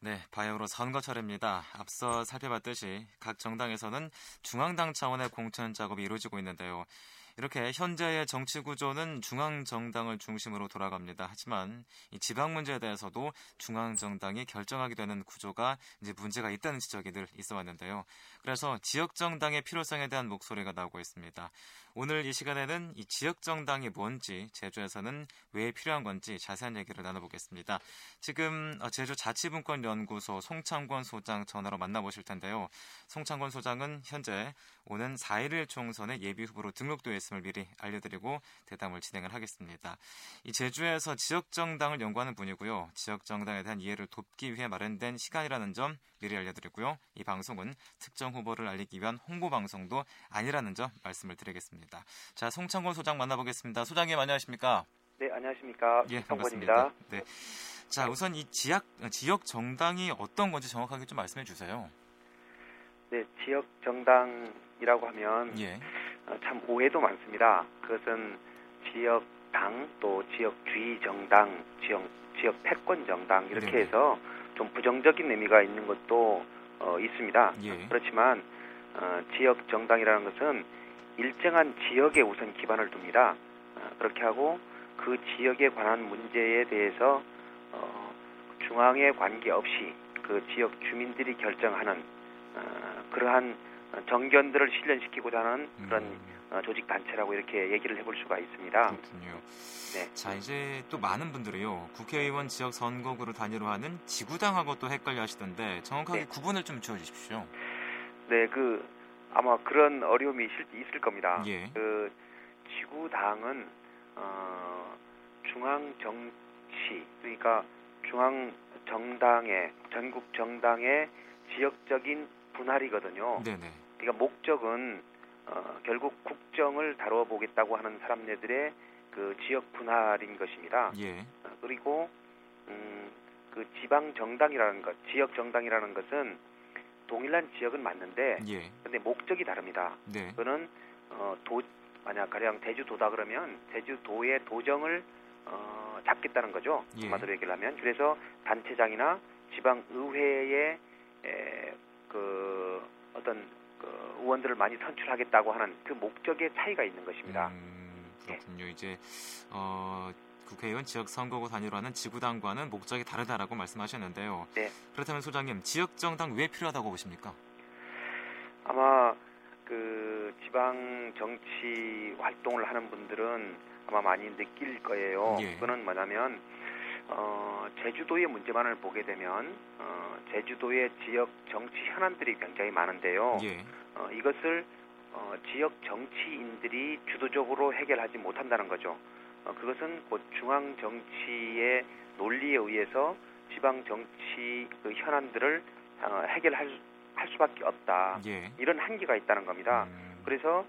네, 바이오로 선거철입니다. 앞서 살펴봤듯이 각 정당에서는 중앙당 차원의 공천 작업이 이루어지고 있는데요. 이렇게 현재의 정치 구조는 중앙 정당을 중심으로 돌아갑니다. 하지만 이 지방 문제에 대해서도 중앙 정당이 결정하게 되는 구조가 이제 문제가 있다는 지적이 늘 있어 왔는데요. 그래서 지역 정당의 필요성에 대한 목소리가 나오고 있습니다. 오늘 이 시간에는 이 지역 정당이 뭔지 제주에서는 왜 필요한 건지 자세한 얘기를 나눠보겠습니다. 지금 어, 제주 자치분권연구소 송창권 소장 전화로 만나보실 텐데요. 송창권 소장은 현재 오는 4.11 총선에 예비 후보로 등록되어 있음을 미리 알려드리고 대담을 진행을 하겠습니다. 이 제주에서 지역 정당을 연구하는 분이고요. 지역 정당에 대한 이해를 돕기 위해 마련된 시간이라는 점 미리 알려드리고요. 이 방송은 특정 후보를 알리기 위한 홍보 방송도 아니라는 점 말씀을 드리겠습니다. 자, 송창곤 소장 만나보겠습니다. 소장님 안녕하십니까? 네, 안녕하십니까? 예, 반갑습니다. 네. 자, 우선 이 지역 지역 정당이 어떤 건지 정확하게 좀 말씀해 주세요. 네, 지역 정당이라고 하면 예. 어, 참 오해도 많습니다. 그것은 지역 당 또 지역 주의 정당, 지역 지역 패권 정당 이렇게 네네. 해서 좀 부정적인 의미가 있는 것도 어, 있습니다. 예. 그렇지만 어, 지역 정당이라는 것은 일정한 지역에 우선 기반을 둡니다. 어, 그렇게 하고 그 지역에 관한 문제에 대해서 어, 중앙에 관계없이 그 지역 주민들이 결정하는 어, 그러한 정견들을 실현시키고자 하는 그런 음, 어, 조직 단체라고 이렇게 얘기를 해볼 수가 있습니다. 그렇군요. 네. 자, 이제 또 많은 분들이요. 국회의원 지역 선거구를 단위로 하는 지구당하고 또 헷갈려 하시던데 정확하게 네. 구분을 좀 지어 주십시오. 네, 그 아마 그런 어려움이 있을, 있을 겁니다. 예. 그 지구당은 어, 중앙 정치 그러니까 중앙 정당의 전국 정당의 지역적인 분할이거든요. 네네. 그러니까 목적은 어, 결국 국정을 다뤄 보겠다고 하는 사람네들의 그 지역 분할인 것입니다. 예. 어, 그리고 음, 그 지방 정당이라는 것, 지역 정당이라는 것은 동일한 지역은 맞는데 예. 근데 목적이 다릅니다. 네. 그거는 어, 도 만약 가령 제주도다 그러면 제주도의 도정을 어, 잡겠다는 거죠. 예. 한마디로 얘기를 하면 그래서 단체장이나 지방 의회에 에, 그 어떤 그 의원들을 많이 선출하겠다고 하는 그 목적의 차이가 있는 것입니다. 음, 그렇군요. 이제 어, 국회의원 지역 선거구 단위로 하는 지구당과는 목적이 다르다라고 말씀하셨는데요. 네. 그렇다면 소장님, 지역 정당 왜 필요하다고 보십니까? 아마 그 지방 정치 활동을 하는 분들은 아마 많이 느낄 거예요. 예. 그거는 뭐냐면 어, 제주도의 문제만을 보게 되면 어, 제주도의 지역 정치 현안들이 굉장히 많은데요. 예. 어, 이것을 어, 지역 정치인들이 주도적으로 해결하지 못한다는 거죠. 어, 그것은 곧 중앙 정치의 논리에 의해서 지방 정치 그 현안들을 어, 해결할 수- 할 수밖에 없다. 예. 이런 한계가 있다는 겁니다. 음, 그래서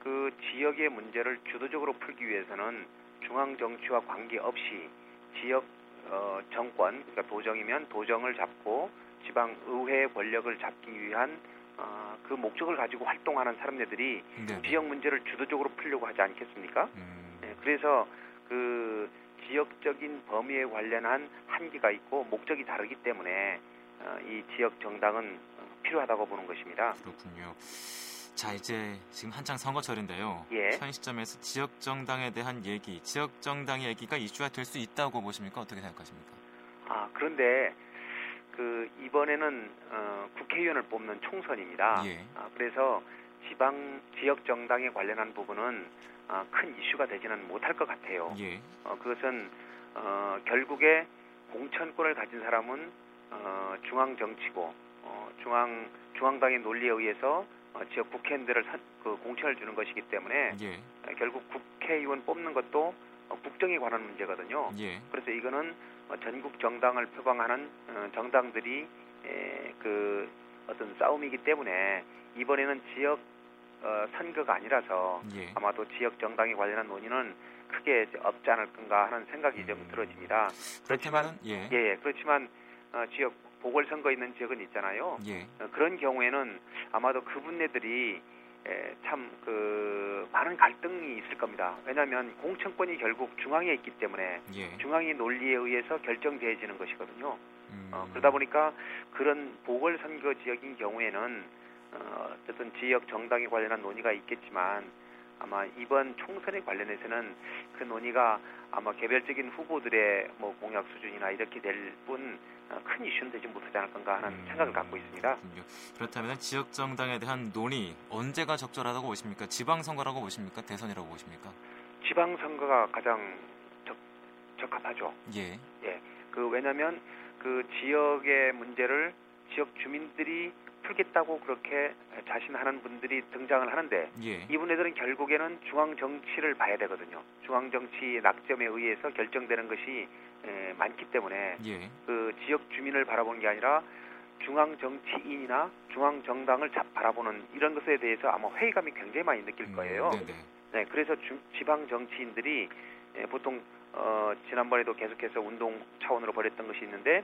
그 지역의 문제를 주도적으로 풀기 위해서는 중앙 정치와 관계없이 지역 어, 정권, 그러니까 도정이면 도정을 잡고 지방 의회 권력을 잡기 위한 어, 그 목적을 가지고 활동하는 사람들이 네. 지역 문제를 주도적으로 풀려고 하지 않겠습니까? 음, 네, 그래서 그 지역적인 범위에 관련한 한계가 있고 목적이 다르기 때문에 어, 이 지역 정당은 어, 필요하다고 보는 것입니다. 그렇군요. 자, 이제 지금 한창 선거철인데요. 예. 현 시점에서 지역 정당에 대한 얘기, 지역 정당의 얘기가 이슈화 될 수 있다고 보십니까? 어떻게 생각하십니까? 아 그런데 그 이번에는 어, 국회의원을 뽑는 총선입니다. 예. 아, 그래서 지방 지역 정당에 관련한 부분은 아, 큰 이슈가 되지는 못할 것 같아요. 예. 어, 그것은 어, 결국에 공천권을 가진 사람은 어, 중앙 정치고 어, 중앙 중앙당의 논리에 의해서 어, 지역 국회의원들을 선- 그 공천을 주는 것이기 때문에 예. 어, 결국 국회의원 뽑는 것도 어, 국정에 관한 문제거든요. 예. 그래서 이거는 어, 전국 정당을 표방하는 어, 정당들이 에, 그 어떤 싸움이기 때문에 이번에는 지역 어, 선거가 아니라서 예. 아마도 지역 정당에 관련한 논의는 크게 없지 않을 건가 하는 생각이 좀 음. 들어집니다. 그렇다면 예. 예, 예. 그렇지만 어, 지역 보궐선거 있는 지역은 있잖아요. 예. 어, 그런 경우에는 아마도 그분네들이 참 그 많은 갈등이 있을 겁니다. 왜냐하면 공천권이 결국 중앙에 있기 때문에 예. 중앙의 논리에 의해서 결정되어지는 것이거든요. 음. 어, 그러다 보니까 그런 보궐선거 지역인 경우에는 어, 어쨌든 지역 정당에 관련한 논의가 있겠지만 아마 이번 총선에 관련해서는 그 논의가 아마 개별적인 후보들의 뭐 공약 수준이나 이렇게 될뿐 어, 큰 이슈는 되지 못하지 않을 건가 하는 음, 생각을 갖고 있습니다. 그렇군요. 그렇다면 지역 정당에 대한 논의 언제가 적절하다고 보십니까? 지방선거라고 보십니까? 대선이라고 보십니까? 지방선거가 가장 적, 적합하죠. 예. 그 왜냐하면 그 지역의 문제를 지역 주민들이 풀겠다고 그렇게 자신하는 분들이 등장을 하는데 예. 이분들은 결국에는 중앙 정치를 봐야 되거든요. 중앙 정치의 낙점에 의해서 결정되는 것이 에, 많기 때문에 예. 그 지역 주민을 바라보는 게 아니라 중앙 정치인이나 중앙 정당을 자- 바라보는 이런 것에 대해서 아마 회의감이 굉장히 많이 느낄 거예요. 음. 네, 그래서 주- 지방 정치인들이 예, 보통 어, 지난번에도 계속해서 운동 차원으로 벌였던 것이 있는데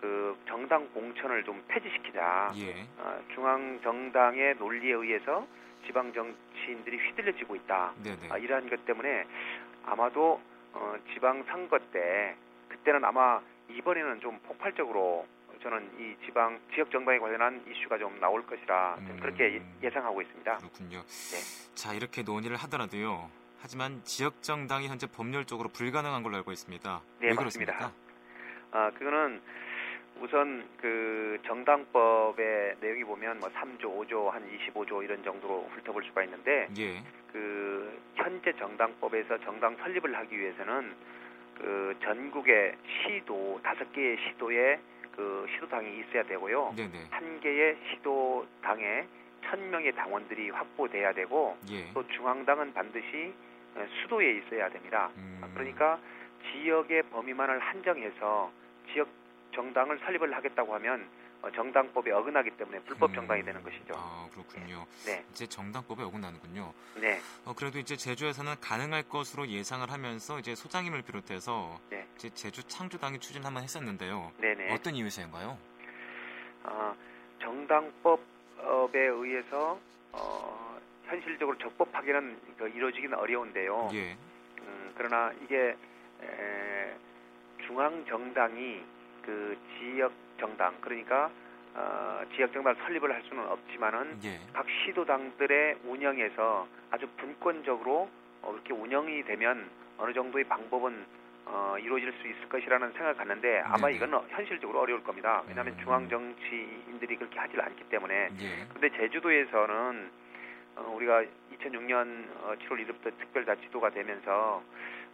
그 정당 공천을 좀 폐지시키자. 예. 어, 중앙 정당의 논리에 의해서 지방 정치인들이 휘둘려지고 있다. 네네. 아, 이러한 것 때문에 아마도 어, 지방 선거 때 그때는 아마 이번에는 좀 폭발적으로 저는 이 지방 지역 정당에 관련한 이슈가 좀 나올 것이라 좀 음. 그렇게 예- 예상하고 있습니다. 그렇군요. 네. 자 이렇게 논의를 하더라도요. 하지만 지역 정당이 현재 법률적으로 불가능한 걸로 알고 있습니다. 네, 왜 맞습니다. 아, 그거는 우선 그 정당법의 내용이 보면 뭐 3조, 5조, 한 25조 이런 정도로 훑어볼 수가 있는데 예. 그 현재 정당법에서 정당 설립을 하기 위해서는 그 전국의 시도 다섯 개의 시도에 그 시도당이 있어야 되고요. 네네. 한 개의 시도당에 천 명의 당원들이 확보돼야 되고 예. 또 중앙당은 반드시 어, 수도에 있어야 됩니다. 음, 그러니까 지역의 범위만을 한정해서 지역 정당을 설립을 하겠다고 하면 어, 정당법에 어긋나기 때문에 불법 음, 정당이 되는 것이죠. 아 그렇군요. 네, 이제 정당법에 어긋나는군요. 네, 어, 그래도 이제 제주에서는 가능할 것으로 예상을 하면서 이제 소장님을 비롯해서 네. 이제 제주 창조당이 추진 한번 했었는데요. 네, 네. 어떤 이유에서인가요? 아, 정당법에 의해서 어, 현실적으로 적법하게는 그 이루어지기는 어려운데요. 예. 음, 그러나 이게 에, 중앙 정당이 그 지역 정당 그러니까 어, 지역 정당 설립을 할 수는 없지만은 예. 각 시도당들의 운영에서 아주 분권적으로 어, 그렇게 운영이 되면 어느 정도의 방법은 어, 이루어질 수 있을 것이라는 생각을 갖는데 아마 네네. 이건 현실적으로 어려울 겁니다. 왜냐하면 음. 중앙 정치인들이 그렇게 하질 않기 때문에. 예. 근데 제주도에서는 어, 우리가 2006년 어, 7월 1일부터 특별자치도가 되면서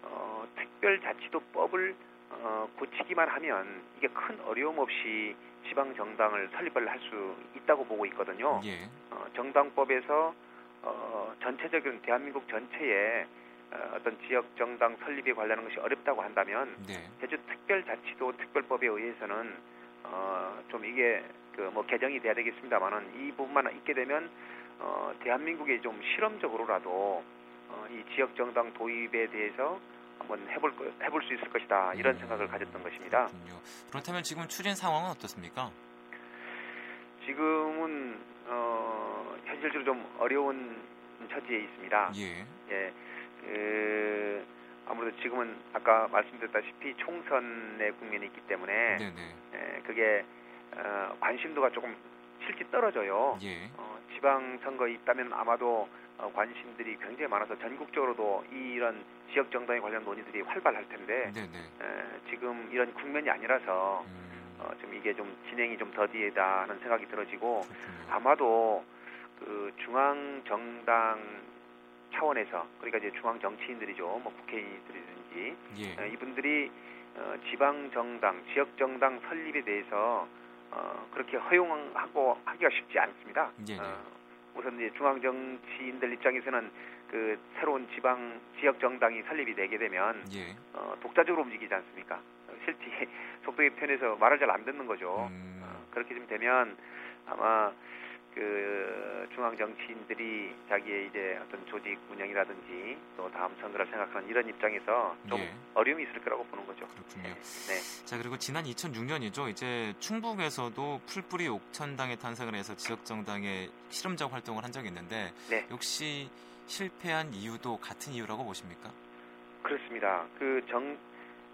어, 특별자치도법을 어, 고치기만 하면 이게 큰 어려움 없이 지방 정당을 설립을 할 수 있다고 보고 있거든요. 예. 어, 정당법에서 어, 전체적인 대한민국 전체에 어, 어떤 지역 정당 설립에 관련한 것이 어렵다고 한다면 네. 제주 특별자치도 특별법에 의해서는 어, 좀 이게 그 뭐 개정이 돼야 되겠습니다만은 이 부분만 있게 되면 어, 대한민국에 좀 실험적으로라도 어, 이 지역 정당 도입에 대해서 한번 해볼 거, 해볼 수 있을 것이다 이런 음, 생각을 가졌던 것입니다. 그렇군요. 그렇다면 지금 추진 상황은 어떻습니까? 지금은 어, 현실적으로 좀 어려운 처지에 있습니다. 예. 예, 그, 아무래도 지금은 아까 말씀드렸다시피 총선의 국면이 있기 때문에 네네. 예, 그게 어, 관심도가 조금 실제 떨어져요. 예. 어, 지방선거에 있다면 아마도 어, 관심들이 굉장히 많아서 전국적으로도 이런 지역 정당에 관련 논의들이 활발할 텐데 네네. 에, 지금 이런 국면이 아니라서 음, 어, 좀 이게 좀 진행이 좀 더디다 하는 생각이 들어지고 그렇군요. 아마도 그 중앙 정당 차원에서 그러니까 이제 중앙 정치인들이죠, 뭐 국회의원들이든지 예. 에, 이분들이 어, 지방 정당, 지역 정당 설립에 대해서 어, 그렇게 허용하고 하기가 쉽지 않습니다. 네네. 어, 우선 이제 중앙 정치인들 입장에서는 그 새로운 지방 지역 정당이 설립이 되게 되면 예. 어, 독자적으로 움직이지 않습니까? 어, 실제 속도의 편에서 말을 잘 안 듣는 거죠. 음, 어, 그렇게 좀 되면 아마 그 중앙 정치인들이 자기의 이제 어떤 조직 운영이라든지 또 다음 선거를 생각하는 이런 입장에서 좀 예. 어려움이 있을 거라고 보는 거죠. 그렇군요. 네, 자 그리고 지난 2006년이죠. 이제 충북에서도 풀뿌리 옥천당의 탄생을 해서 지역 정당의 실험적 활동을 한 적이 있는데 네. 역시 실패한 이유도 같은 이유라고 보십니까? 그렇습니다. 그 정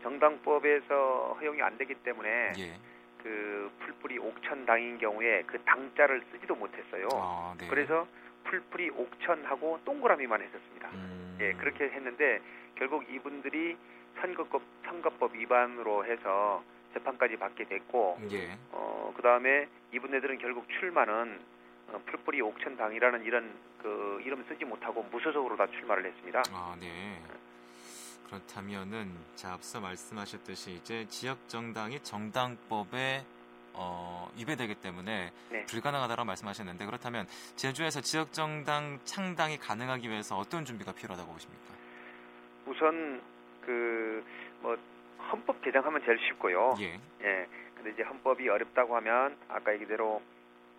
정당법에서 허용이 안 되기 때문에 예. 그 풀뿌리 옥천당인 경우에 그 당자를 쓰지도 못했어요. 아, 네. 그래서 풀뿌리 옥천하고 동그라미만 했었습니다. 음, 예, 그렇게 했는데 결국 이분들이 선거법 선거법 위반으로 해서 재판까지 받게 됐고 예. 어 그 다음에 이분들은 결국 출마는 어, 풀뿌리 옥천당이라는 이런 그 이름 쓰지 못하고 무소속으로 다 출마를 했습니다. 아, 네. 그렇다면은 자 앞서 말씀하셨듯이 이제 지역 정당이 정당법에 어, 위배되기 때문에 네. 불가능하다고 말씀하셨는데 그렇다면 제주에서 지역 정당 창당이 가능하기 위해서 어떤 준비가 필요하다고 보십니까? 우선 그 뭐 헌법 개정하면 제일 쉽고요. 예. 예. 근데 이제 헌법이 어렵다고 하면 아까 얘기대로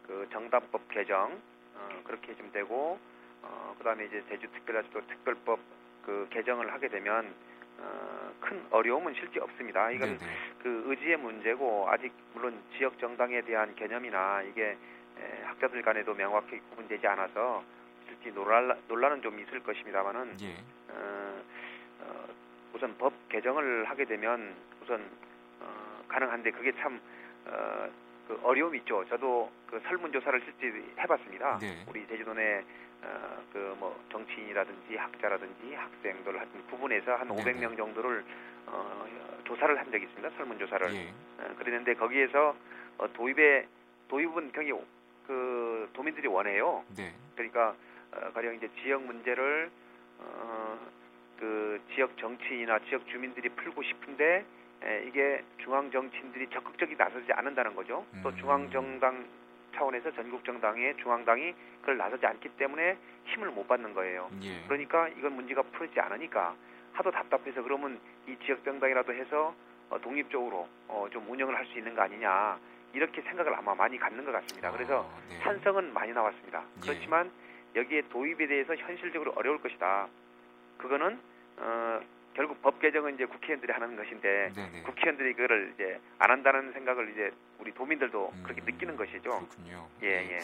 그 정당법 개정 어, 그렇게 좀 되고 어, 그다음에 이제 제주특별자치도 특별법 그 개정을 하게 되면 어, 큰 어려움은 실제 없습니다. 이건 네네. 그 의지의 문제고 아직 물론 지역 정당에 대한 개념이나 이게 에, 학자들 간에도 명확히 구분되지 않아서 실제 논란, 논란은 좀 있을 것입니다만은 예. 어, 어, 우선 법 개정을 하게 되면 우선 어, 가능한데 그게 참 어, 그 어려움이 있죠. 저도 그 설문조사를 실제 해봤습니다. 네. 우리 제주도 내 어, 그 뭐 정치인이라든지 학자라든지 학생들 한 구분해서 한 네네. 500명 정도를 어, 조사를 한 적이 있습니다. 설문조사를. 예. 어, 그랬는데 거기에서 어, 도입에 도입은 굉장히 그 도민들이 원해요. 네. 그러니까 어, 가령 이제 지역 문제를 어, 그 지역 정치인이나 지역 주민들이 풀고 싶은데 에, 이게 중앙 정치인들이 적극적이 나서지 않는다는 거죠. 또 음. 중앙 정당 차원에서 전국 정당의 중앙당이 그걸 나서지 않기 때문에 힘을 못 받는 거예요. 예. 그러니까 이건 문제가 풀리지 않으니까 하도 답답해서 그러면 이 지역 정당이라도 해서 어, 독립적으로 어, 좀 운영을 할 수 있는 거 아니냐 이렇게 생각을 아마 많이 갖는 것 같습니다. 그래서 아, 네. 찬성은 많이 나왔습니다. 예. 그렇지만 여기에 도입에 대해서 현실적으로 어려울 것이다. 그거는 어, 결국 법 개정은 이제 국회의원들이 하는 것인데 네네. 국회의원들이 그거를 이제 안 한다는 생각을 이제 우리 도민들도 음, 그렇게 느끼는 것이죠. 그렇군요. 예, 예.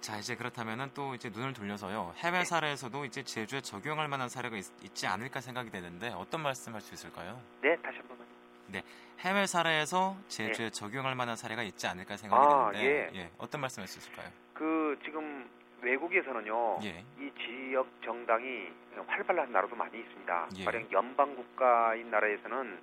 자 이제 그렇다면은 또 이제 눈을 돌려서요 해외 사례에서도 이제 제주에 적용할 만한 사례가 있, 지 않을까 생각이 되는데 어떤 말씀할 수 있을까요? 네, 다시 한 번만. 해외 사례에서 제주에 적용할 만한 사례가 있지 않을까 생각이 예. 아, 되는데 어떤 말씀할 수 있을까요? 그 지금 외국에서는요. 예, 이 지역 정당이 활발한 나라도 많이 있습니다. 예. 가령 연방 국가인 나라에서는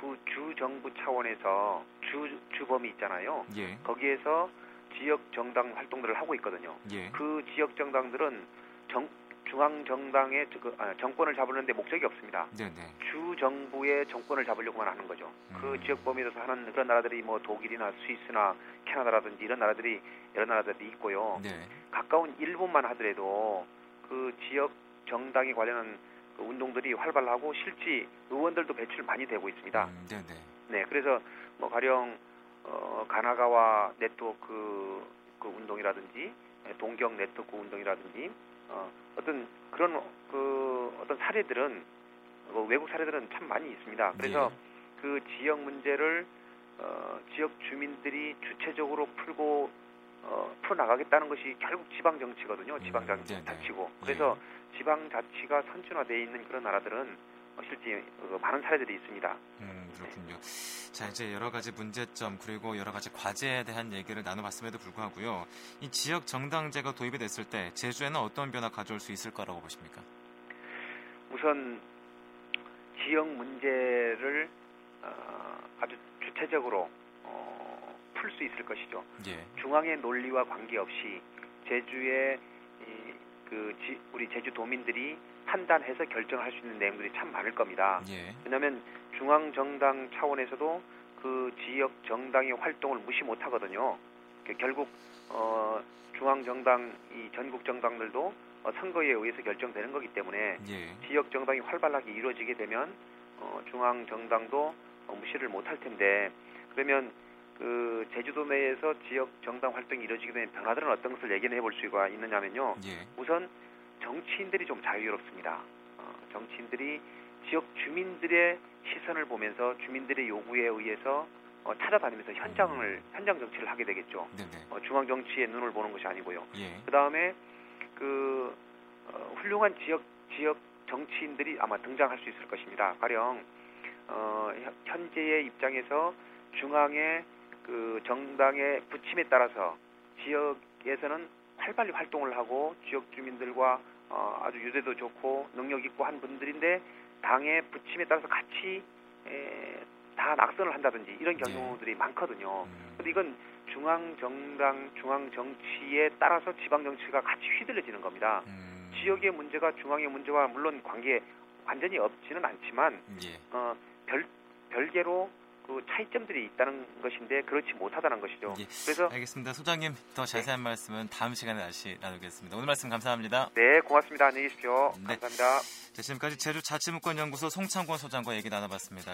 그 주 정부 차원에서 주 주범이 있잖아요. 예, 거기에서 지역 정당 활동들을 하고 있거든요. 예, 그 지역 정당들은 정, 중앙 정당의 저- 그, 아, 정권을 잡으려는데 목적이 없습니다. 네네, 주 정부의 정권을 잡으려고만 하는 거죠. 그 음. 지역 범위에서 하는 그런 나라들이 뭐 독일이나 스위스나 캐나다라든지 이런 나라들이 여러 나라들이 있고요. 네, 가까운 일본만 하더라도 그 지역 정당에 관련한 그 운동들이 활발하고 실제 의원들도 배출 많이 되고 있습니다. 음, 네네, 네, 그래서 뭐 가령 어, 가나가와 네트워크 그 운동이라든지 예, 동경 네트워크 운동이라든지 어, 어떤 그런 그 어떤 사례들은 어, 외국 사례들은 참 많이 있습니다. 그래서 예. 그 지역 문제를 어, 지역 주민들이 주체적으로 풀고 어, 풀어나가겠다는 것이 결국 지방 정치거든요. 지방 음, 자- 네네. 자치고 그래서 지방 자치가 선진화되어 있는 그런 나라들은 어, 실제 그 많은 사례들이 있습니다. 음, 그렇군요. 자, 이제 여러 가지 문제점 그리고 여러 가지 과제에 대한 얘기를 나눠봤음에도 불구하고요. 이 지역 정당제가 도입이 됐을 때 제주에는 어떤 변화 가져올 수 있을 거라고 보십니까? 우선 지역 문제를 어, 아주 주체적으로 어, 풀 수 있을 것이죠. 예, 중앙의 논리와 관계없이 제주의 이, 그 지- 우리 제주 도민들이 판단해서 결정할 수 있는 내용들이 참 많을 겁니다. 예, 왜냐하면 중앙 정당 차원에서도 그 지역 정당의 활동을 무시 못 하거든요. 그 결국 어, 중앙 정당 이 전국 정당들도 어, 선거에 의해서 결정되는 거기 때문에 예, 지역 정당이 활발하게 이루어지게 되면 어, 중앙 정당도 어, 무시를 못할 텐데 그러면 그 제주도 내에서 지역 정당 활동이 이루어지게 되면 변화들은 어떤 것을 얘기해 볼 수가 있느냐면요. 예, 우선 정치인들이 좀 자유롭습니다. 어, 정치인들이 지역 주민들의 시선을 보면서 주민들의 요구에 의해서 어, 찾아다니면서 현장을 현장 정치를 하게 되겠죠. 어, 중앙 정치의 눈을 보는 것이 아니고요. 예, 그 다음에 그 어, 훌륭한 지역 지역 정치인들이 아마 등장할 수 있을 것입니다. 가령 어, 현- 현재의 입장에서 중앙의 그 정당의 부침에 따라서 지역에서는 활발히 활동을 하고 지역 주민들과 어, 아주 유대도 좋고 능력 있고 한 분들인데 당의 부침에 따라서 같이 에, 다 낙선을 한다든지 이런 경우들이 많거든요. 음, 근데 이건 중앙 정당, 중앙 정치에 따라서 지방 정치가 같이 휘둘려지는 겁니다. 음, 지역의 문제가 중앙의 문제와 물론 관계 완전히 없지는 않지만 예. 어, 별 별개로 그 차이점들이 있다는 것인데 그렇지 못하다는 것이죠. 예. 그래서 알겠습니다. 소장님 더 자세한 말씀은 다음 시간에 다시 나누겠습니다. 오늘 말씀 감사합니다. 네 고맙습니다. 안녕히 계십시오. 네. 감사합니다. 자, 지금까지 제주 자치문권연구소 송창권 소장과 얘기 나눠봤습니다.